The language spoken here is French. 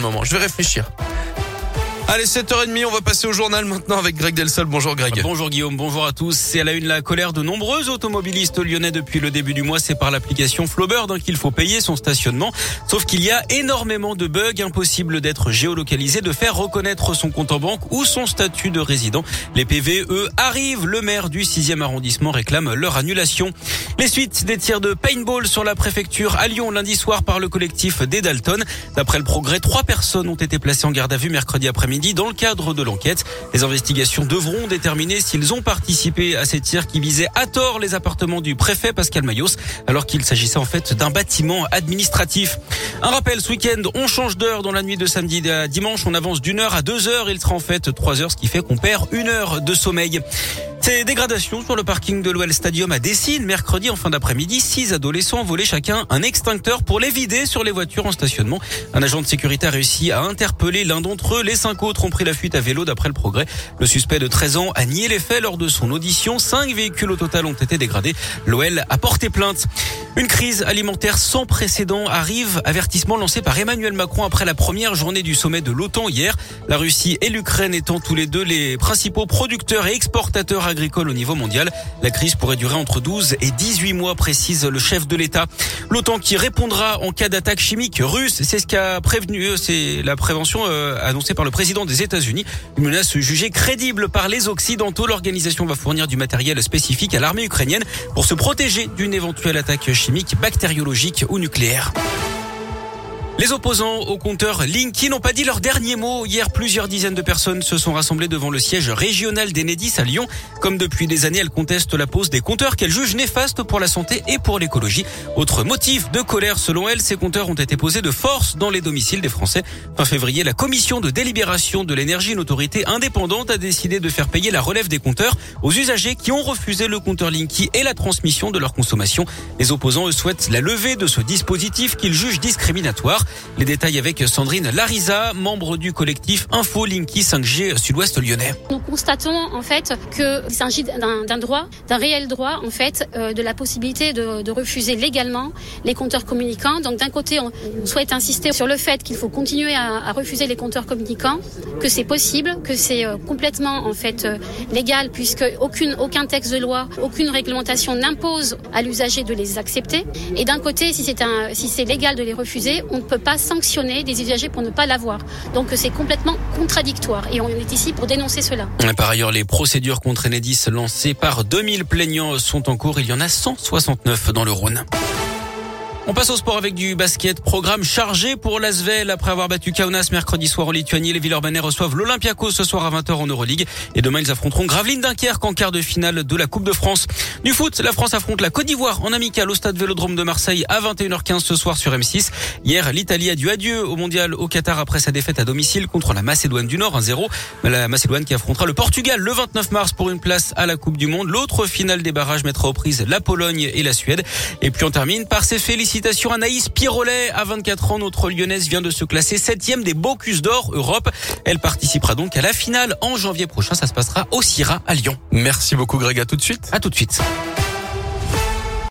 moment. Je vais réfléchir. Allez, 7h30, on va passer au journal maintenant avec Greg Delsol. Bonjour Greg. Bonjour Guillaume, bonjour à tous. C'est à la une la colère de nombreux automobilistes lyonnais depuis le début du mois. C'est par l'application Flowbird hein, qu'il faut payer son stationnement. Sauf qu'il y a énormément de bugs, impossible d'être géolocalisé, de faire reconnaître son compte en banque ou son statut de résident. Les PV, eux, arrivent. Le maire du 6e arrondissement réclame leur annulation. Les suites des tirs de paintball sur la préfecture à Lyon lundi soir par le collectif des Dalton. D'après le progrès, trois personnes ont été placées en garde à vue mercredi après-midi dans le cadre de l'enquête. Les investigations devront déterminer s'ils ont participé à ces tirs qui visaient à tort les appartements du préfet Pascal Mayos, alors qu'il s'agissait en fait d'un bâtiment administratif. Un rappel, ce week-end, on change d'heure dans la nuit de samedi à dimanche. On avance d'une heure à deux heures. Il sera en fait trois heures, ce qui fait qu'on perd une heure de sommeil. Ces dégradations sur le parking de l'OL Stadium à Dessine, mercredi en fin d'après-midi, six adolescents ont volé chacun un extincteur pour les vider sur les voitures en stationnement. Un agent de sécurité a réussi à interpeller l'un d'entre eux. Les cinq autres ont pris la fuite à vélo d'après le progrès. Le suspect de 13 ans a nié les faits lors de son audition. Cinq véhicules au total ont été dégradés. L'OL a porté plainte. Une crise alimentaire sans précédent arrive. Avertissement lancé par Emmanuel Macron après la première journée du sommet de l'OTAN hier. La Russie et l'Ukraine étant tous les deux les principaux producteurs et exportateurs agricole au niveau mondial. La crise pourrait durer entre 12 et 18 mois, précise le chef de l'État. L'OTAN qui répondra en cas d'attaque chimique russe, c'est ce qu'a prévenu, euh, c'est la prévention euh, annoncée par le président des États-Unis. Une menace jugée crédible par les Occidentaux. L'organisation va fournir du matériel spécifique à l'armée ukrainienne pour se protéger d'une éventuelle attaque chimique, bactériologique ou nucléaire. Les opposants au compteur Linky n'ont pas dit leur dernier mot. Hier, plusieurs dizaines de personnes se sont rassemblées devant le siège régional d'Enedis à Lyon. Comme depuis des années, elles contestent la pose des compteurs qu'elles jugent néfastes pour la santé et pour l'écologie. Autre motif de colère selon elles, ces compteurs ont été posés de force dans les domiciles des Français. Fin février, la commission de délibération de l'énergie, une autorité indépendante, a décidé de faire payer la relève des compteurs aux usagers qui ont refusé le compteur Linky et la transmission de leur consommation. Les opposants souhaitent la levée de ce dispositif qu'ils jugent discriminatoire. Les détails avec Sandrine Larisa, membre du collectif Info Linky 5G Sud-Ouest lyonnais. Nous constatons en fait qu'il s'agit d'un droit, d'un réel droit en fait, euh, de la possibilité de, refuser légalement les compteurs communicants. Donc d'un côté, on souhaite insister sur le fait qu'il faut continuer à, refuser les compteurs communicants, que c'est possible, que c'est euh, complètement en fait euh, légal puisque aucun texte de loi, aucune réglementation n'impose à l'usager de les accepter. Et d'un côté, si c'est si légal de les refuser, on ne peut pas sanctionner des usagers pour ne pas l'avoir. Donc c'est complètement contradictoire et on est ici pour dénoncer cela. Par ailleurs, les procédures contre Enedis lancées par 2000 plaignants sont en cours. Il y en a 169 dans le Rhône. On passe au sport avec du basket. Programme chargé pour l'Asvel après avoir battu Kaunas mercredi soir en Lituanie. Les Villeurbanais reçoivent l'Olympiakos ce soir à 20h en Euroleague. Et demain, ils affronteront Gravelines Dunkerque en quart de finale de la Coupe de France. Du foot, la France affronte la Côte d'Ivoire en amical au stade Vélodrome de Marseille à 21h15 ce soir sur M6. Hier, l'Italie a dû adieu au mondial au Qatar après sa défaite à domicile contre la Macédoine du Nord 1-0. La Macédoine qui affrontera le Portugal le 29 mars pour une place à la Coupe du Monde. L'autre finale des barrages mettra aux prises la Pologne et la Suède. Et puis on termine par ces félicitations Félicitations Anaïs Pirolet. À 24 ans, notre lyonnaise vient de se classer septième des Bocuse d'Or Europe. Elle participera donc à la finale en janvier prochain. Ça se passera au CIRA à Lyon. Merci beaucoup Greg. À tout de suite. À tout de suite.